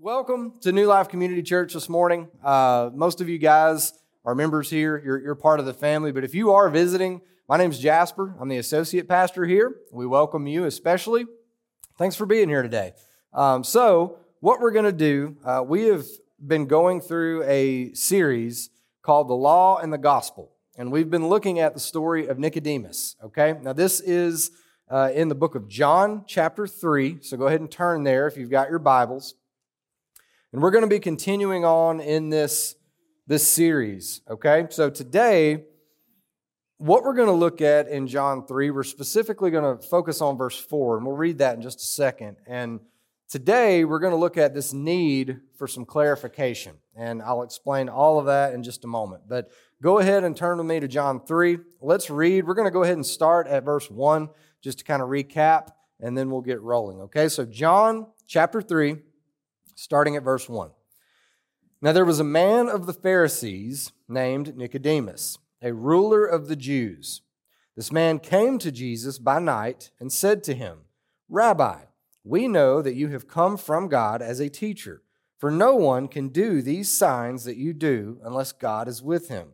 welcome to New Life Community Church this morning. Uh, most of you guys are members here, you're, you're part of the family, but if you are visiting, my name is Jasper. I'm the associate pastor here. We welcome you especially. Thanks for being here today. Um, so, what we're going to do, uh, we have been going through a series called The Law and the Gospel, and we've been looking at the story of Nicodemus. Okay, now this is uh, in the book of John, chapter 3. So, go ahead and turn there if you've got your Bibles. And we're going to be continuing on in this, this series, okay? So today, what we're going to look at in John 3, we're specifically going to focus on verse 4, and we'll read that in just a second. And today, we're going to look at this need for some clarification, and I'll explain all of that in just a moment. But go ahead and turn with me to John 3. Let's read. We're going to go ahead and start at verse 1 just to kind of recap, and then we'll get rolling, okay? So, John chapter 3 starting at verse 1. Now there was a man of the Pharisees named Nicodemus, a ruler of the Jews. This man came to Jesus by night and said to him, Rabbi, we know that you have come from God as a teacher, for no one can do these signs that you do unless God is with him.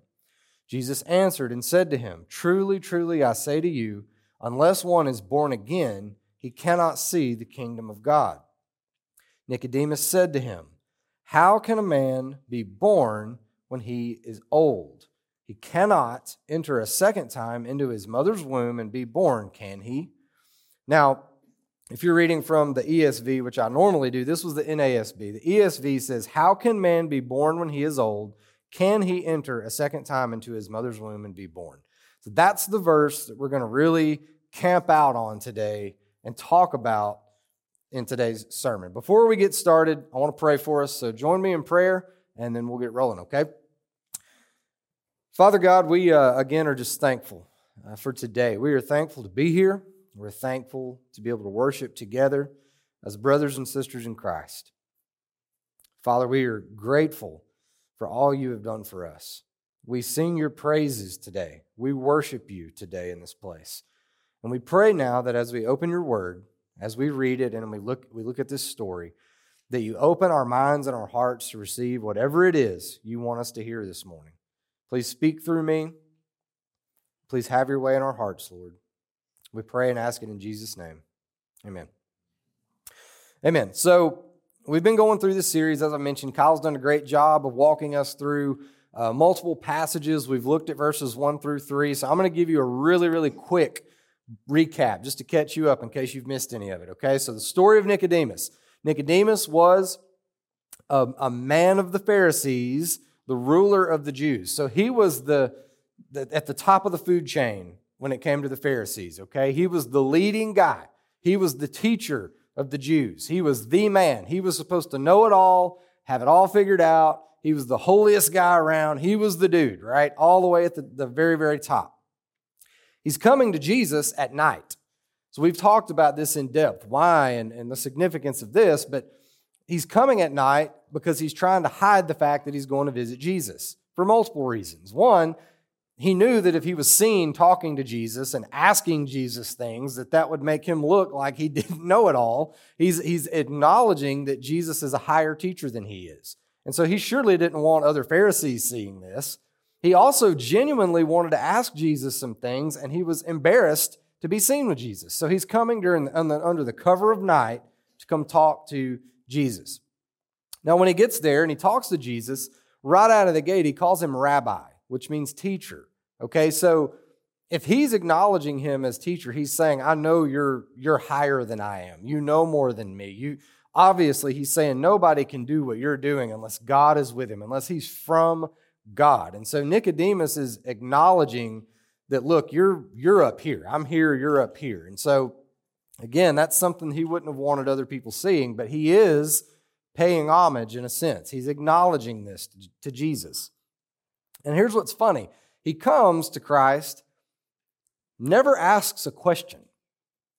Jesus answered and said to him, Truly, truly, I say to you, unless one is born again, he cannot see the kingdom of God. Nicodemus said to him, How can a man be born when he is old? He cannot enter a second time into his mother's womb and be born, can he? Now, if you're reading from the ESV, which I normally do, this was the NASB. The ESV says, How can man be born when he is old? Can he enter a second time into his mother's womb and be born? So that's the verse that we're going to really camp out on today and talk about in today's sermon. Before we get started, I want to pray for us. So join me in prayer and then we'll get rolling, okay? Father God, we uh, again are just thankful uh, for today. We are thankful to be here. We're thankful to be able to worship together as brothers and sisters in Christ. Father, we are grateful for all you have done for us. We sing your praises today. We worship you today in this place. And we pray now that as we open your word, as we read it and we look, we look at this story, that you open our minds and our hearts to receive whatever it is you want us to hear this morning. Please speak through me. Please have your way in our hearts, Lord. We pray and ask it in Jesus' name. Amen. Amen. So, we've been going through this series. As I mentioned, Kyle's done a great job of walking us through uh, multiple passages. We've looked at verses 1 through 3. So, I'm going to give you a really, really quick recap just to catch you up in case you've missed any of it. Okay, so the story of Nicodemus. Nicodemus was a, a man of the Pharisees, the ruler of the Jews. So he was the, the at the top of the food chain when it came to the Pharisees. Okay, he was the leading guy. He was the teacher of the Jews. He was the man. He was supposed to know it all, have it all figured out. He was the holiest guy around. He was the dude, right? All the way at the, the very, very top. He's coming to Jesus at night. So we've talked about this in depth, why and, and the significance of this, but he's coming at night because he's trying to hide the fact that he's going to visit Jesus for multiple reasons. One, he knew that if he was seen talking to Jesus and asking Jesus things, that that would make him look like he didn't know it all. He's, he's acknowledging that Jesus is a higher teacher than he is. And so he surely didn't want other Pharisees seeing this. He also genuinely wanted to ask Jesus some things, and he was embarrassed to be seen with Jesus. So he's coming during under the cover of night to come talk to Jesus. Now, when he gets there and he talks to Jesus, right out of the gate, he calls him rabbi, which means teacher. Okay, so if he's acknowledging him as teacher, he's saying, I know you're, you're higher than I am. You know more than me. You, obviously, he's saying nobody can do what you're doing unless God is with him, unless he's from God. And so Nicodemus is acknowledging that, look, you're, you're up here. I'm here, you're up here. And so, again, that's something he wouldn't have wanted other people seeing, but he is paying homage in a sense. He's acknowledging this to, Jesus. And here's what's funny he comes to Christ, never asks a question.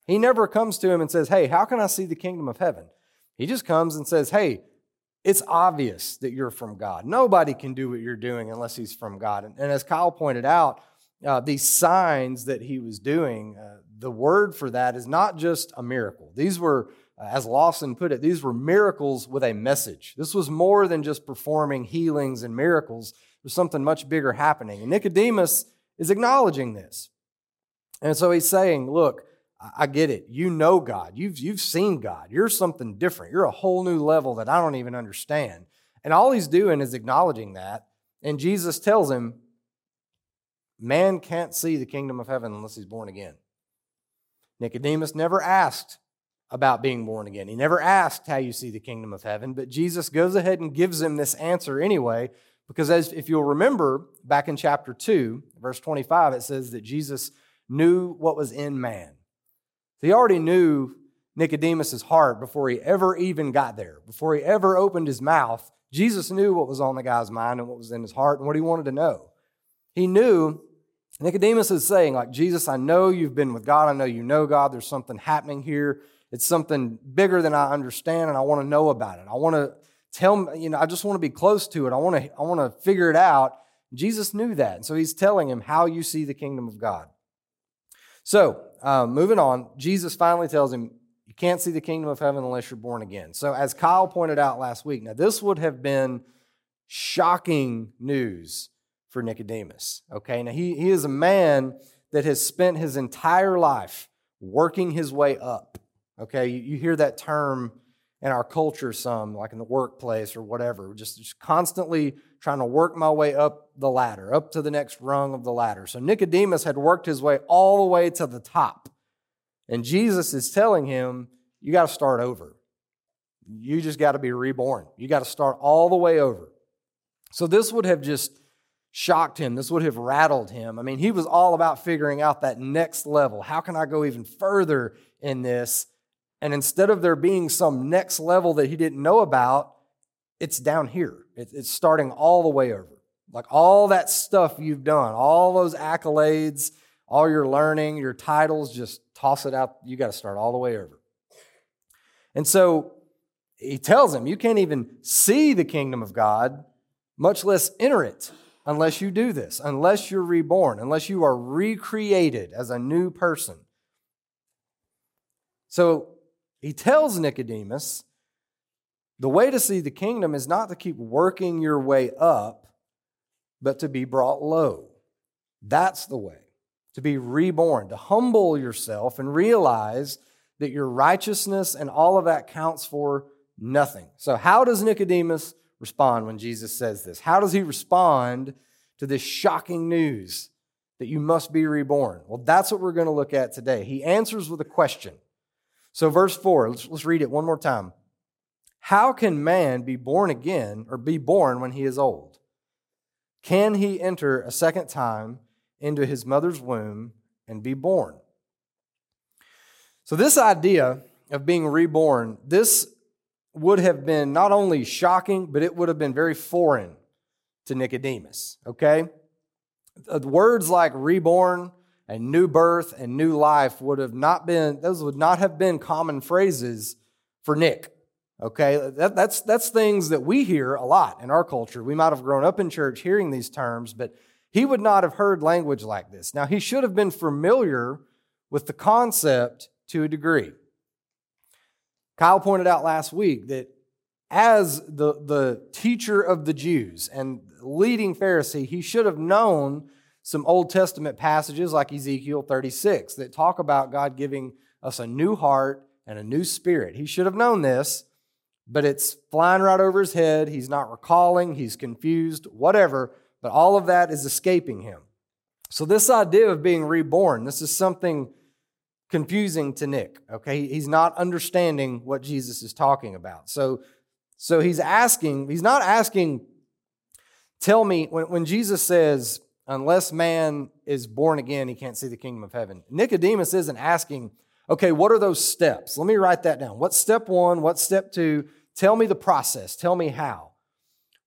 He never comes to him and says, Hey, how can I see the kingdom of heaven? He just comes and says, Hey, it's obvious that you're from God. Nobody can do what you're doing unless he's from God. And, and as Kyle pointed out, uh, these signs that he was doing, uh, the word for that is not just a miracle. These were as Lawson put it, these were miracles with a message. This was more than just performing healings and miracles. There's something much bigger happening. And Nicodemus is acknowledging this. And so he's saying, Look, I get it. You know God. You've, you've seen God. You're something different. You're a whole new level that I don't even understand. And all he's doing is acknowledging that. And Jesus tells him, Man can't see the kingdom of heaven unless he's born again. Nicodemus never asked about being born again. He never asked how you see the kingdom of heaven, but Jesus goes ahead and gives him this answer anyway, because as if you'll remember back in chapter 2, verse 25, it says that Jesus knew what was in man. He already knew Nicodemus's heart before he ever even got there, before he ever opened his mouth. Jesus knew what was on the guy's mind and what was in his heart and what he wanted to know. He knew Nicodemus is saying, like, Jesus, I know you've been with God. I know you know God. There's something happening here. It's something bigger than I understand, and I want to know about it. I want to tell you know, I just want to be close to it. I want to, I want to figure it out. Jesus knew that. And so he's telling him how you see the kingdom of God. So, um, moving on, Jesus finally tells him, You can't see the kingdom of heaven unless you're born again. So, as Kyle pointed out last week, now this would have been shocking news for Nicodemus. Okay, now he, he is a man that has spent his entire life working his way up. Okay, you, you hear that term in our culture some, like in the workplace or whatever, just, just constantly trying to work my way up the ladder, up to the next rung of the ladder. So Nicodemus had worked his way all the way to the top. And Jesus is telling him, you got to start over. You just got to be reborn. You got to start all the way over. So this would have just shocked him. This would have rattled him. I mean, he was all about figuring out that next level. How can I go even further in this? And instead of there being some next level that he didn't know about, it's down here. It's starting all the way over. Like all that stuff you've done, all those accolades, all your learning, your titles, just toss it out. You got to start all the way over. And so he tells him, You can't even see the kingdom of God, much less enter it unless you do this, unless you're reborn, unless you are recreated as a new person. So he tells Nicodemus the way to see the kingdom is not to keep working your way up, but to be brought low. That's the way. To be reborn, to humble yourself and realize that your righteousness and all of that counts for nothing. So, how does Nicodemus respond when Jesus says this? How does he respond to this shocking news that you must be reborn? Well, that's what we're going to look at today. He answers with a question. So, verse 4, let's, let's read it one more time. How can man be born again or be born when he is old? Can he enter a second time into his mother's womb and be born? So, this idea of being reborn, this would have been not only shocking, but it would have been very foreign to Nicodemus, okay? Uh, words like reborn and new birth and new life would have not been, those would not have been common phrases for Nick, okay? That, that's, that's things that we hear a lot in our culture. We might have grown up in church hearing these terms, but he would not have heard language like this. Now, he should have been familiar with the concept to a degree. Kyle pointed out last week that as the, the teacher of the Jews and leading Pharisee, he should have known some Old Testament passages like Ezekiel 36 that talk about God giving us a new heart and a new spirit. He should have known this, but it's flying right over his head. He's not recalling, he's confused, whatever, but all of that is escaping him. So, this idea of being reborn, this is something confusing to Nick, okay? He's not understanding what Jesus is talking about. So, so he's asking, he's not asking, tell me, when, when Jesus says, unless man is born again, he can't see the kingdom of heaven. Nicodemus isn't asking, okay, what are those steps? Let me write that down. What's step one? What's step two? Tell me the process. Tell me how.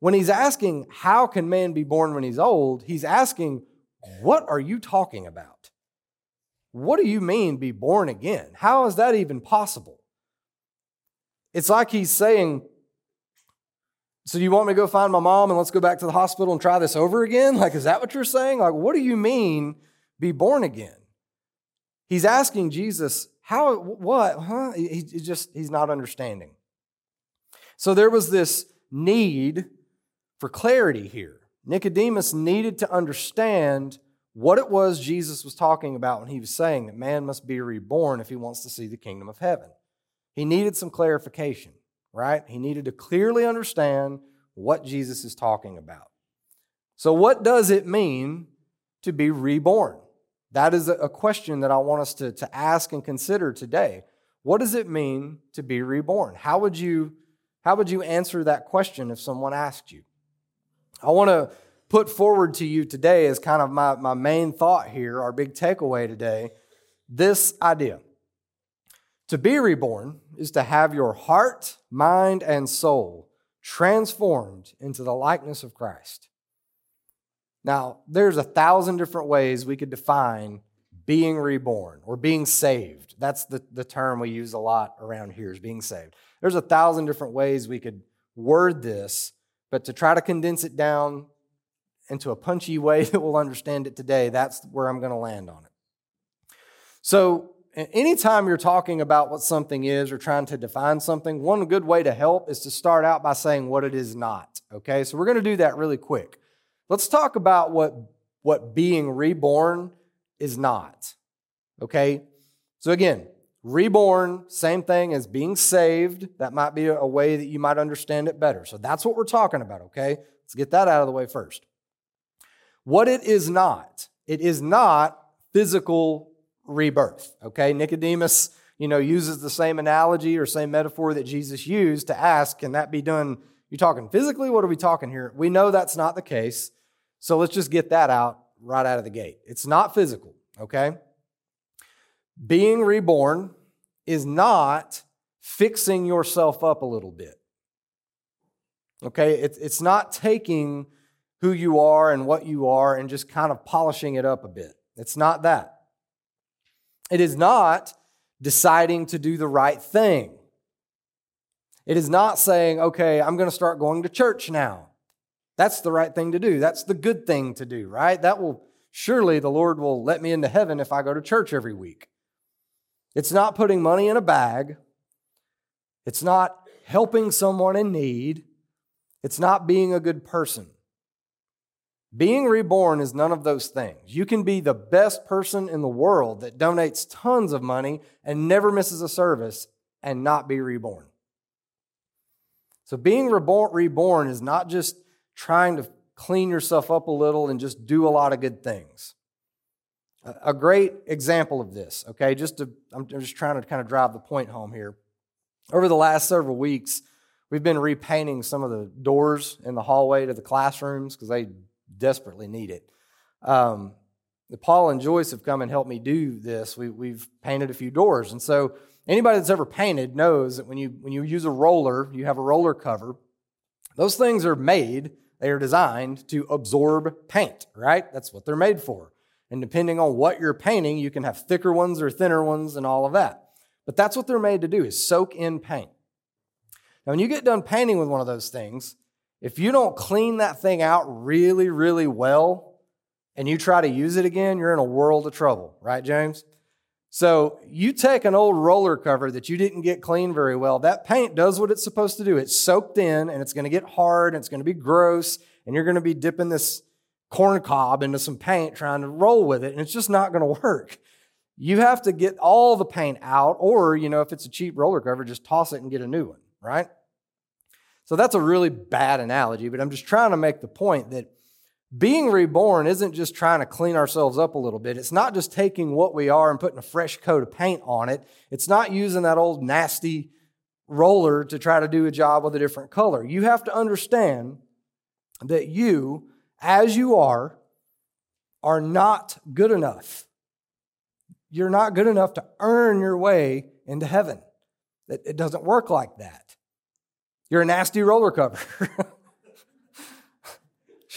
When he's asking, how can man be born when he's old? He's asking, what are you talking about? What do you mean be born again? How is that even possible? It's like he's saying, So you want me to go find my mom and let's go back to the hospital and try this over again? Like, is that what you're saying? Like, what do you mean be born again? He's asking Jesus, How, what, huh? He, he just, he's not understanding. So there was this need for clarity here. Nicodemus needed to understand what it was Jesus was talking about when he was saying that man must be reborn if he wants to see the kingdom of heaven. He needed some clarification, right? He needed to clearly understand what Jesus is talking about. So, what does it mean to be reborn? That is a question that I want us to, to ask and consider today. What does it mean to be reborn? How would you, how would you answer that question if someone asked you? I want to put forward to you today as kind of my, my main thought here, our big takeaway today, this idea. To be reborn is to have your heart, mind, and soul transformed into the likeness of Christ. Now, there's a thousand different ways we could define being reborn or being saved. That's the, the term we use a lot around here is being saved. There's a thousand different ways we could word this, but to try to condense it down into a punchy way that we'll understand it today, that's where I'm going to land on it. So, anytime you're talking about what something is or trying to define something, one good way to help is to start out by saying what it is not. Okay, so we're going to do that really quick. Let's talk about what, what being reborn is not. Okay? So, again, reborn, same thing as being saved. That might be a way that you might understand it better. So, that's what we're talking about, okay? Let's get that out of the way first. What it is not, it is not physical rebirth, okay? Nicodemus, you know, uses the same analogy or same metaphor that Jesus used to ask, can that be done? You're talking physically? What are we talking here? We know that's not the case. So let's just get that out right out of the gate. It's not physical, okay? Being reborn is not fixing yourself up a little bit. Okay? It's not taking who you are and what you are and just kind of polishing it up a bit. It's not that. It is not deciding to do the right thing. It is not saying, okay, I'm going to start going to church now. That's the right thing to do. That's the good thing to do, right? That will surely the Lord will let me into heaven if I go to church every week. It's not putting money in a bag. It's not helping someone in need. It's not being a good person. Being reborn is none of those things. You can be the best person in the world that donates tons of money and never misses a service and not be reborn. So, being reborn, reborn is not just trying to clean yourself up a little and just do a lot of good things. A great example of this, okay, just to, I'm just trying to kind of drive the point home here. Over the last several weeks, we've been repainting some of the doors in the hallway to the classrooms because they desperately need it. Um, Paul and Joyce have come and helped me do this. We, we've painted a few doors. And so anybody that's ever painted knows that when you, when you use a roller, you have a roller cover. Those things are made they are designed to absorb paint, right? That's what they're made for. And depending on what you're painting, you can have thicker ones or thinner ones and all of that. But that's what they're made to do is soak in paint. Now, when you get done painting with one of those things, if you don't clean that thing out really, really well and you try to use it again, you're in a world of trouble, right, James? So you take an old roller cover that you didn't get clean very well. That paint does what it's supposed to do. It's soaked in and it's going to get hard and it's going to be gross and you're going to be dipping this corn cob into some paint trying to roll with it and it's just not going to work. You have to get all the paint out or, you know, if it's a cheap roller cover, just toss it and get a new one, right? So that's a really bad analogy, but I'm just trying to make the point that being reborn isn't just trying to clean ourselves up a little bit. It's not just taking what we are and putting a fresh coat of paint on it. It's not using that old nasty roller to try to do a job with a different color. You have to understand that you, as you are, are not good enough. You're not good enough to earn your way into heaven. That it doesn't work like that. You're a nasty roller cover.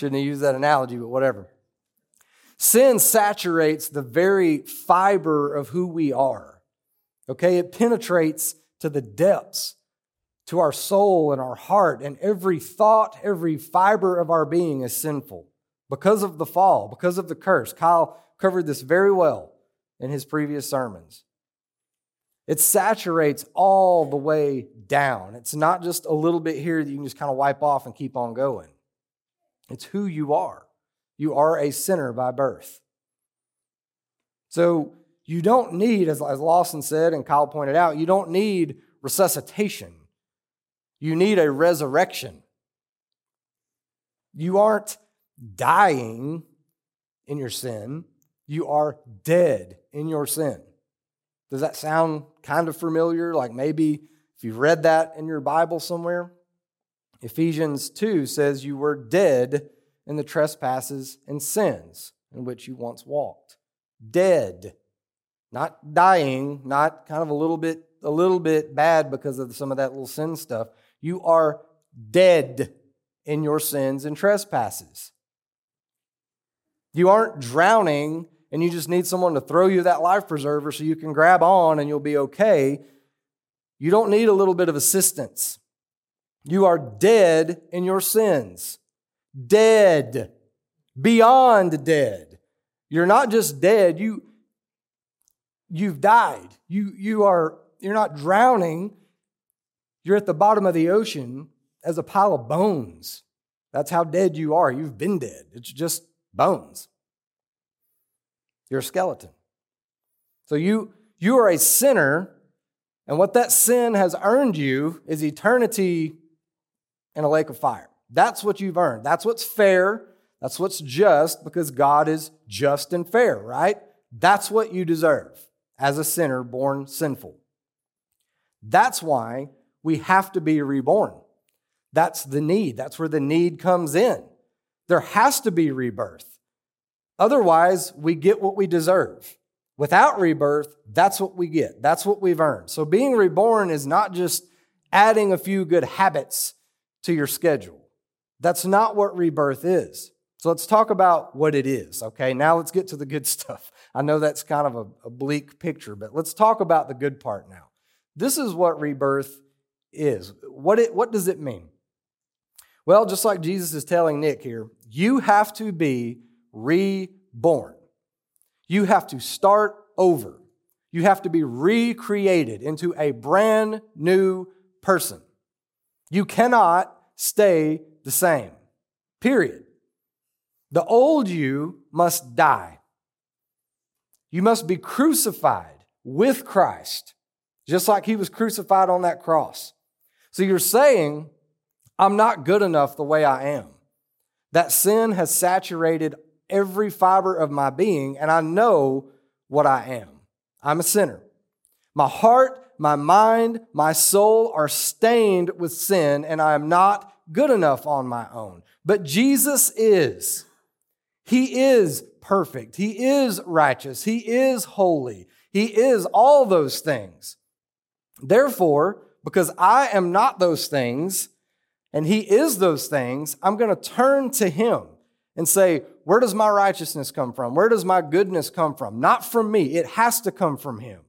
Shouldn't have used that analogy, but whatever. Sin saturates the very fiber of who we are. Okay, it penetrates to the depths, to our soul and our heart, and every thought, every fiber of our being is sinful because of the fall, because of the curse. Kyle covered this very well in his previous sermons. It saturates all the way down. It's not just a little bit here that you can just kind of wipe off and keep on going. It's who you are. You are a sinner by birth. So you don't need, as, as Lawson said and Kyle pointed out, you don't need resuscitation. You need a resurrection. You aren't dying in your sin, you are dead in your sin. Does that sound kind of familiar? Like maybe if you've read that in your Bible somewhere? Ephesians 2 says you were dead in the trespasses and sins in which you once walked. Dead. Not dying, not kind of a little bit a little bit bad because of some of that little sin stuff. You are dead in your sins and trespasses. You aren't drowning and you just need someone to throw you that life preserver so you can grab on and you'll be okay. You don't need a little bit of assistance. You are dead in your sins. Dead. Beyond dead. You're not just dead, you you've died. You you are you're not drowning. You're at the bottom of the ocean as a pile of bones. That's how dead you are. You've been dead. It's just bones. You're a skeleton. So you, you are a sinner, and what that sin has earned you is eternity in a lake of fire. That's what you've earned. That's what's fair. That's what's just because God is just and fair, right? That's what you deserve as a sinner born sinful. That's why we have to be reborn. That's the need. That's where the need comes in. There has to be rebirth. Otherwise, we get what we deserve. Without rebirth, that's what we get. That's what we've earned. So being reborn is not just adding a few good habits to your schedule. That's not what rebirth is. So let's talk about what it is, okay? Now let's get to the good stuff. I know that's kind of a, a bleak picture, but let's talk about the good part now. This is what rebirth is. What, it, what does it mean? Well, just like Jesus is telling Nick here, you have to be reborn. You have to start over. You have to be recreated into a brand new person. You cannot stay the same, period. The old you must die. You must be crucified with Christ, just like he was crucified on that cross. So you're saying, I'm not good enough the way I am. That sin has saturated every fiber of my being, and I know what I am. I'm a sinner. My heart, my mind, my soul are stained with sin, and I am not good enough on my own. But Jesus is. He is perfect. He is righteous. He is holy. He is all those things. Therefore, because I am not those things, and He is those things, I'm going to turn to Him and say, Where does my righteousness come from? Where does my goodness come from? Not from me. It has to come from Him.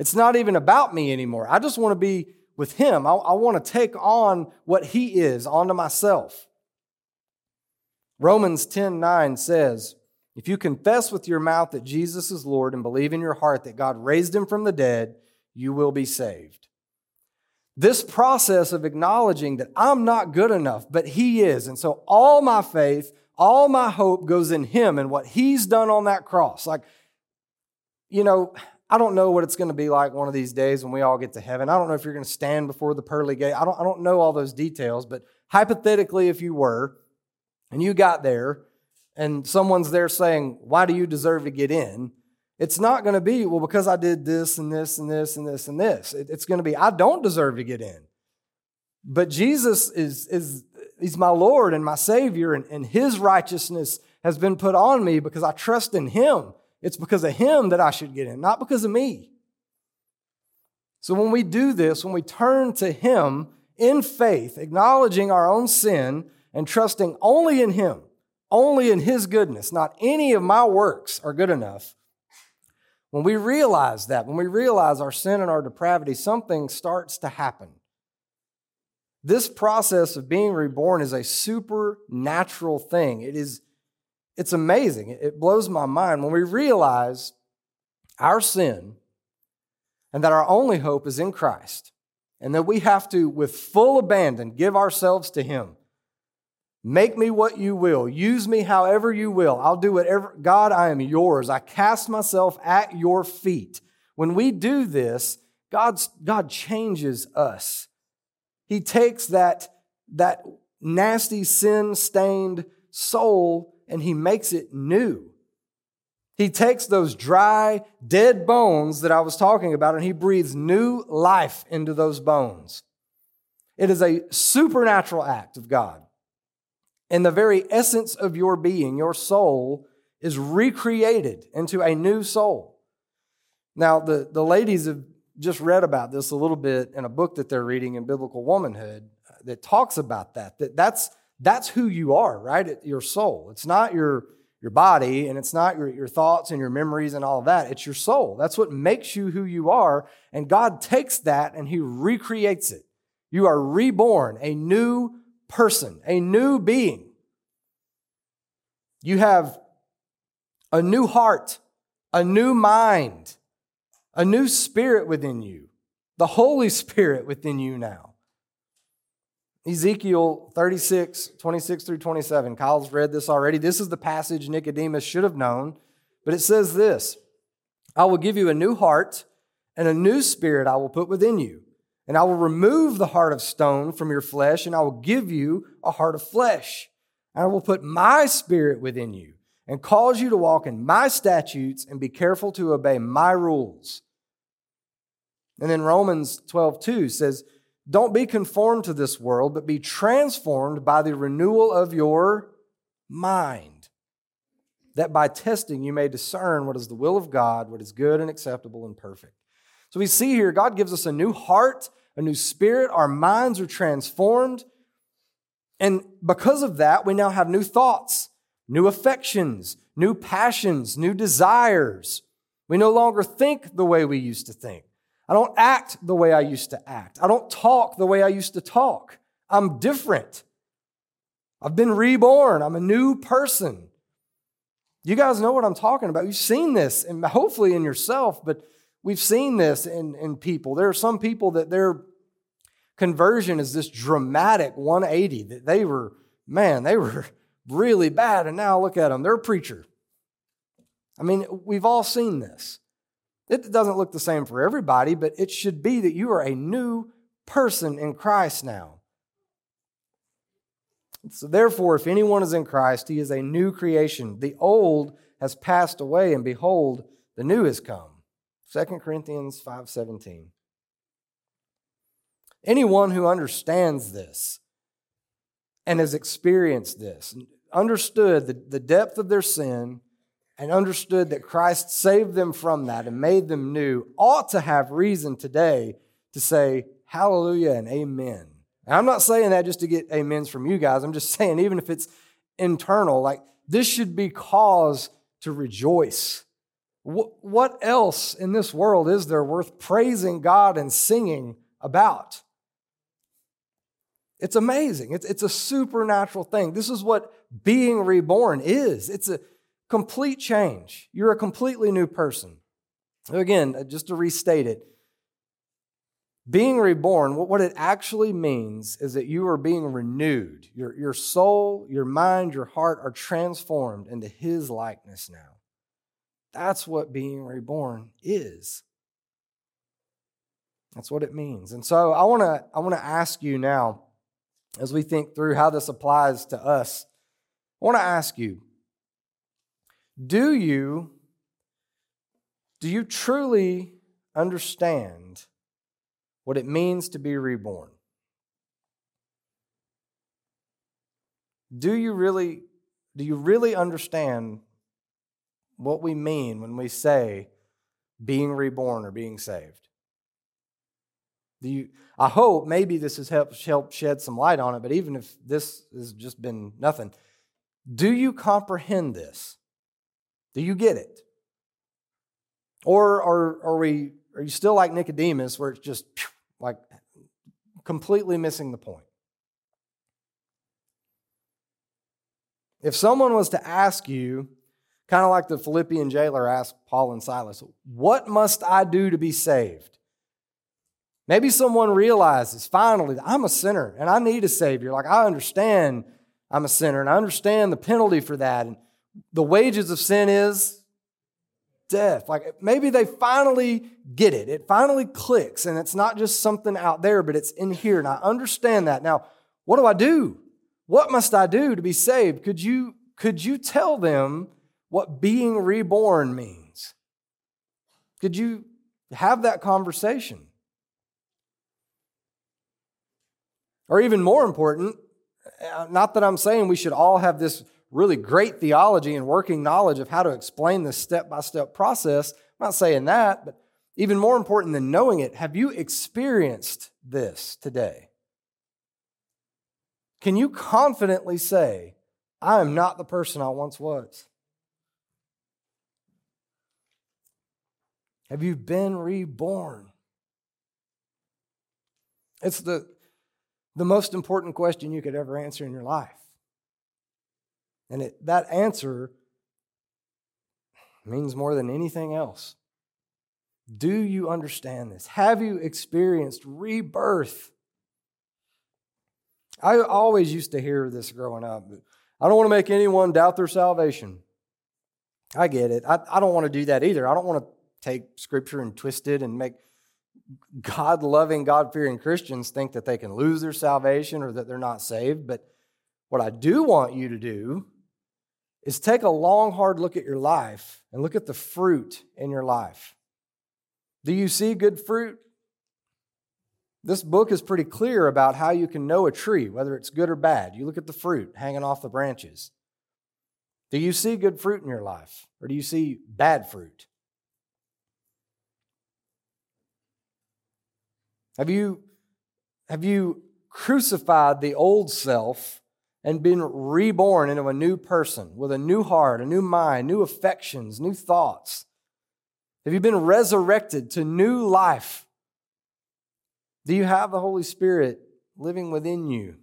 It's not even about me anymore. I just want to be with Him. I, I want to take on what He is onto myself. Romans 10 9 says, If you confess with your mouth that Jesus is Lord and believe in your heart that God raised him from the dead, you will be saved. This process of acknowledging that I'm not good enough, but He is. And so all my faith, all my hope goes in Him and what He's done on that cross. Like, you know, I don't know what it's going to be like one of these days when we all get to heaven. I don't know if you're going to stand before the pearly gate. I don't, I don't know all those details, but hypothetically, if you were and you got there and someone's there saying, Why do you deserve to get in? It's not going to be, well, because I did this and this and this and this and this. It's going to be, I don't deserve to get in. But Jesus is, is he's my Lord and my Savior, and, and his righteousness has been put on me because I trust in him. It's because of him that I should get in, not because of me. So when we do this, when we turn to him in faith, acknowledging our own sin and trusting only in him, only in his goodness, not any of my works are good enough, when we realize that, when we realize our sin and our depravity, something starts to happen. This process of being reborn is a supernatural thing. It is it's amazing. It blows my mind when we realize our sin, and that our only hope is in Christ, and that we have to, with full abandon, give ourselves to Him. Make me what you will. Use me however you will. I'll do whatever. God, I am yours. I cast myself at your feet. When we do this, God's, God changes us. He takes that, that nasty, sin stained soul and he makes it new. He takes those dry, dead bones that I was talking about and he breathes new life into those bones. It is a supernatural act of God. In the very essence of your being, your soul is recreated into a new soul. Now, the, the ladies have just read about this a little bit in a book that they're reading in Biblical Womanhood that talks about that. That that's that's who you are, right? Your soul. It's not your your body and it's not your, your thoughts and your memories and all of that. It's your soul. That's what makes you who you are. And God takes that and He recreates it. You are reborn, a new person, a new being. You have a new heart, a new mind, a new spirit within you, the Holy Spirit within you now. Ezekiel 36, 26 through 27. Kyle's read this already. This is the passage Nicodemus should have known, but it says this I will give you a new heart, and a new spirit I will put within you. And I will remove the heart of stone from your flesh, and I will give you a heart of flesh. And I will put my spirit within you and cause you to walk in my statutes and be careful to obey my rules. And then Romans 12, 2 says, Don't be conformed to this world, but be transformed by the renewal of your mind, that by testing you may discern what is the will of God, what is good and acceptable and perfect. So we see here, God gives us a new heart, a new spirit. Our minds are transformed. And because of that, we now have new thoughts new affections, new passions, new desires. We no longer think the way we used to think. I don't act the way I used to act. I don't talk the way I used to talk. I'm different. I've been reborn. I'm a new person. You guys know what I'm talking about. You've seen this, and hopefully in yourself, but we've seen this in, in people. There are some people that their conversion is this dramatic 180 that they were, man, they were really bad. And now look at them, they're a preacher. I mean, we've all seen this. It doesn't look the same for everybody, but it should be that you are a new person in Christ now. So, therefore, if anyone is in Christ, he is a new creation. The old has passed away, and behold, the new has come. 2 Corinthians 5:17. Anyone who understands this and has experienced this understood the, the depth of their sin and understood that Christ saved them from that and made them new ought to have reason today to say hallelujah and amen. And I'm not saying that just to get amens from you guys. I'm just saying, even if it's internal, like this should be cause to rejoice. What else in this world is there worth praising God and singing about? It's amazing. It's, it's a supernatural thing. This is what being reborn is. It's a complete change. You're a completely new person. Again, uh, just to restate it, being reborn, what it actually means is that you are being renewed. Your, your soul, your mind, your heart are transformed into His likeness now. That's what being reborn is. That's what it means. And so I want to I want to ask you now as we think through how this applies to us, I want to ask you do you, do you truly understand what it means to be reborn? Do you really, do you really understand what we mean when we say being reborn or being saved? Do you, I hope maybe this has helped, helped shed some light on it, but even if this has just been nothing, do you comprehend this? Do you get it? Or are, are, we, are you still like Nicodemus, where it's just like completely missing the point? If someone was to ask you, kind of like the Philippian jailer asked Paul and Silas, What must I do to be saved? Maybe someone realizes finally that I'm a sinner and I need a Savior. Like, I understand I'm a sinner and I understand the penalty for that. And the wages of sin is death. Like, maybe they finally get it. It finally clicks and it's not just something out there, but it's in here. And I understand that. Now, what do I do? What must I do to be saved? Could you, could you tell them what being reborn means? Could you have that conversation? Or even more important, uh, not that I'm saying we should all have this really great theology and working knowledge of how to explain this step by step process. I'm not saying that, but even more important than knowing it, have you experienced this today? Can you confidently say, I am not the person I once was? Have you been reborn? It's the, the most important question you could ever answer in your life. And it, that answer means more than anything else. Do you understand this? Have you experienced rebirth? I always used to hear this growing up. I don't want to make anyone doubt their salvation. I get it. I, I don't want to do that either. I don't want to take scripture and twist it and make God loving, God fearing Christians think that they can lose their salvation or that they're not saved. But what I do want you to do is take a long, hard look at your life and look at the fruit in your life. Do you see good fruit? This book is pretty clear about how you can know a tree, whether it's good or bad. You look at the fruit hanging off the branches. Do you see good fruit in your life, or do you see bad fruit? Have you, have you crucified the old self and been reborn into a new person with a new heart, a new mind, new affections, new thoughts? Have you been resurrected to new life? Do you have the Holy Spirit living within you?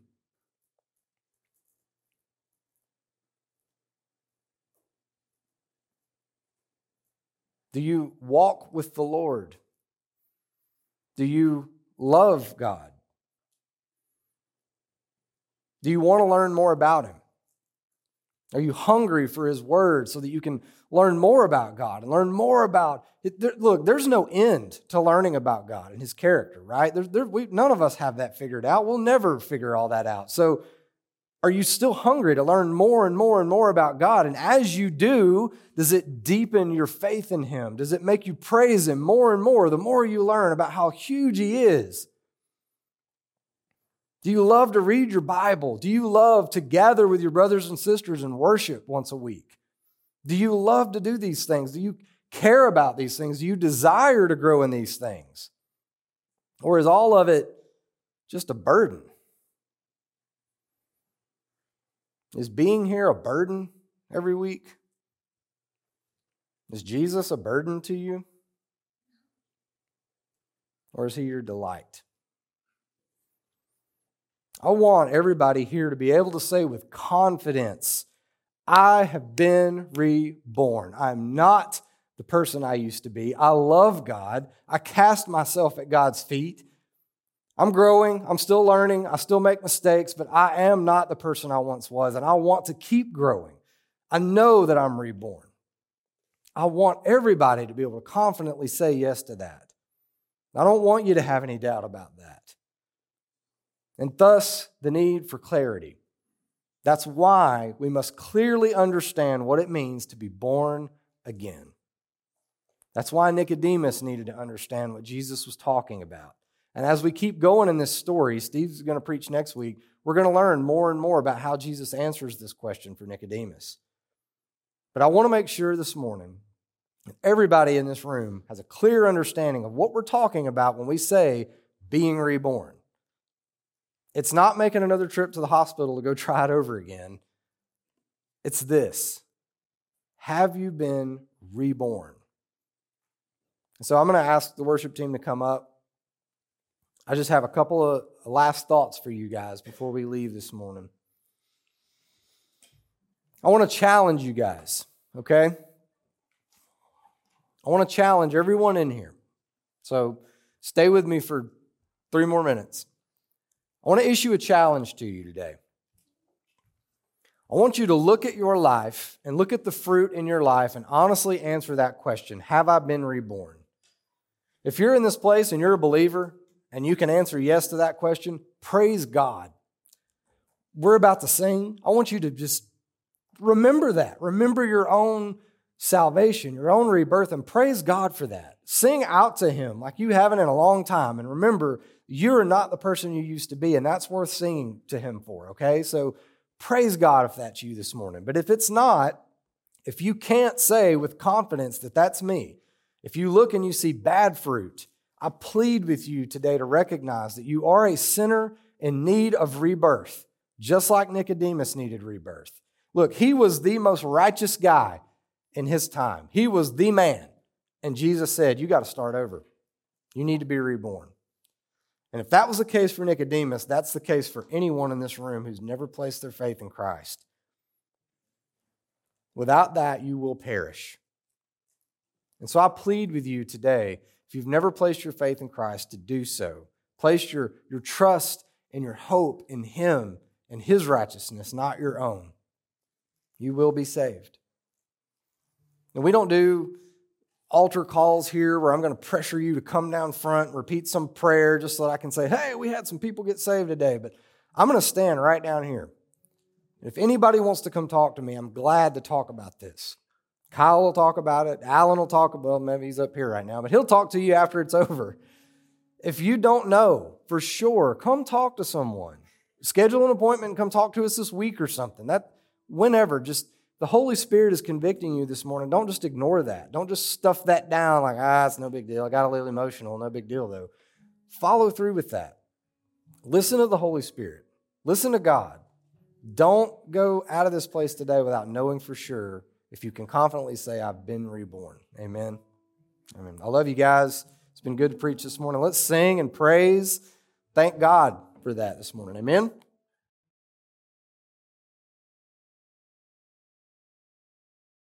Do you walk with the Lord? Do you love God? Do you want to learn more about Him? Are you hungry for His Word so that you can learn more about God and learn more about it? Look, there's no end to learning about God and His character, right? There, there, we, none of us have that figured out. We'll never figure all that out. So, are you still hungry to learn more and more and more about God? And as you do, does it deepen your faith in Him? Does it make you praise Him more and more the more you learn about how huge He is? Do you love to read your Bible? Do you love to gather with your brothers and sisters and worship once a week? Do you love to do these things? Do you care about these things? Do you desire to grow in these things? Or is all of it just a burden? Is being here a burden every week? Is Jesus a burden to you? Or is he your delight? I want everybody here to be able to say with confidence, I have been reborn. I'm not the person I used to be. I love God. I cast myself at God's feet. I'm growing, I'm still learning, I still make mistakes, but I am not the person I once was, and I want to keep growing. I know that I'm reborn. I want everybody to be able to confidently say yes to that. I don't want you to have any doubt about that. And thus, the need for clarity. That's why we must clearly understand what it means to be born again. That's why Nicodemus needed to understand what Jesus was talking about. And as we keep going in this story, Steve's going to preach next week, we're going to learn more and more about how Jesus answers this question for Nicodemus. But I want to make sure this morning that everybody in this room has a clear understanding of what we're talking about when we say being reborn. It's not making another trip to the hospital to go try it over again. It's this Have you been reborn? So I'm going to ask the worship team to come up. I just have a couple of last thoughts for you guys before we leave this morning. I want to challenge you guys, okay? I want to challenge everyone in here. So stay with me for Three more minutes. I want to issue a challenge to you today. I want you to look at your life and look at the fruit in your life and honestly answer that question Have I been reborn? If you're in this place and you're a believer and you can answer yes to that question, praise God. We're about to sing. I want you to just remember that. Remember your own salvation, your own rebirth, and praise God for that. Sing out to Him like you haven't in a long time. And remember, you're not the person you used to be, and that's worth singing to Him for, okay? So praise God if that's you this morning. But if it's not, if you can't say with confidence that that's me, if you look and you see bad fruit, I plead with you today to recognize that you are a sinner in need of rebirth, just like Nicodemus needed rebirth. Look, he was the most righteous guy in his time. He was the man. And Jesus said, You got to start over. You need to be reborn. And if that was the case for Nicodemus, that's the case for anyone in this room who's never placed their faith in Christ. Without that, you will perish. And so I plead with you today, if you've never placed your faith in Christ, to do so. Place your, your trust and your hope in Him and His righteousness, not your own. You will be saved. And we don't do altar calls here where I'm going to pressure you to come down front and repeat some prayer just so that I can say, hey, we had some people get saved today. But I'm going to stand right down here. If anybody wants to come talk to me, I'm glad to talk about this. Kyle will talk about it. Alan will talk about well, maybe he's up here right now, but he'll talk to you after it's over. If you don't know for sure, come talk to someone. Schedule an appointment and come talk to us this week or something. That whenever, just the Holy Spirit is convicting you this morning. Don't just ignore that. Don't just stuff that down like, ah, it's no big deal. I got a little emotional. No big deal, though. Follow through with that. Listen to the Holy Spirit. Listen to God. Don't go out of this place today without knowing for sure if you can confidently say, I've been reborn. Amen. Amen. I love you guys. It's been good to preach this morning. Let's sing and praise. Thank God for that this morning. Amen.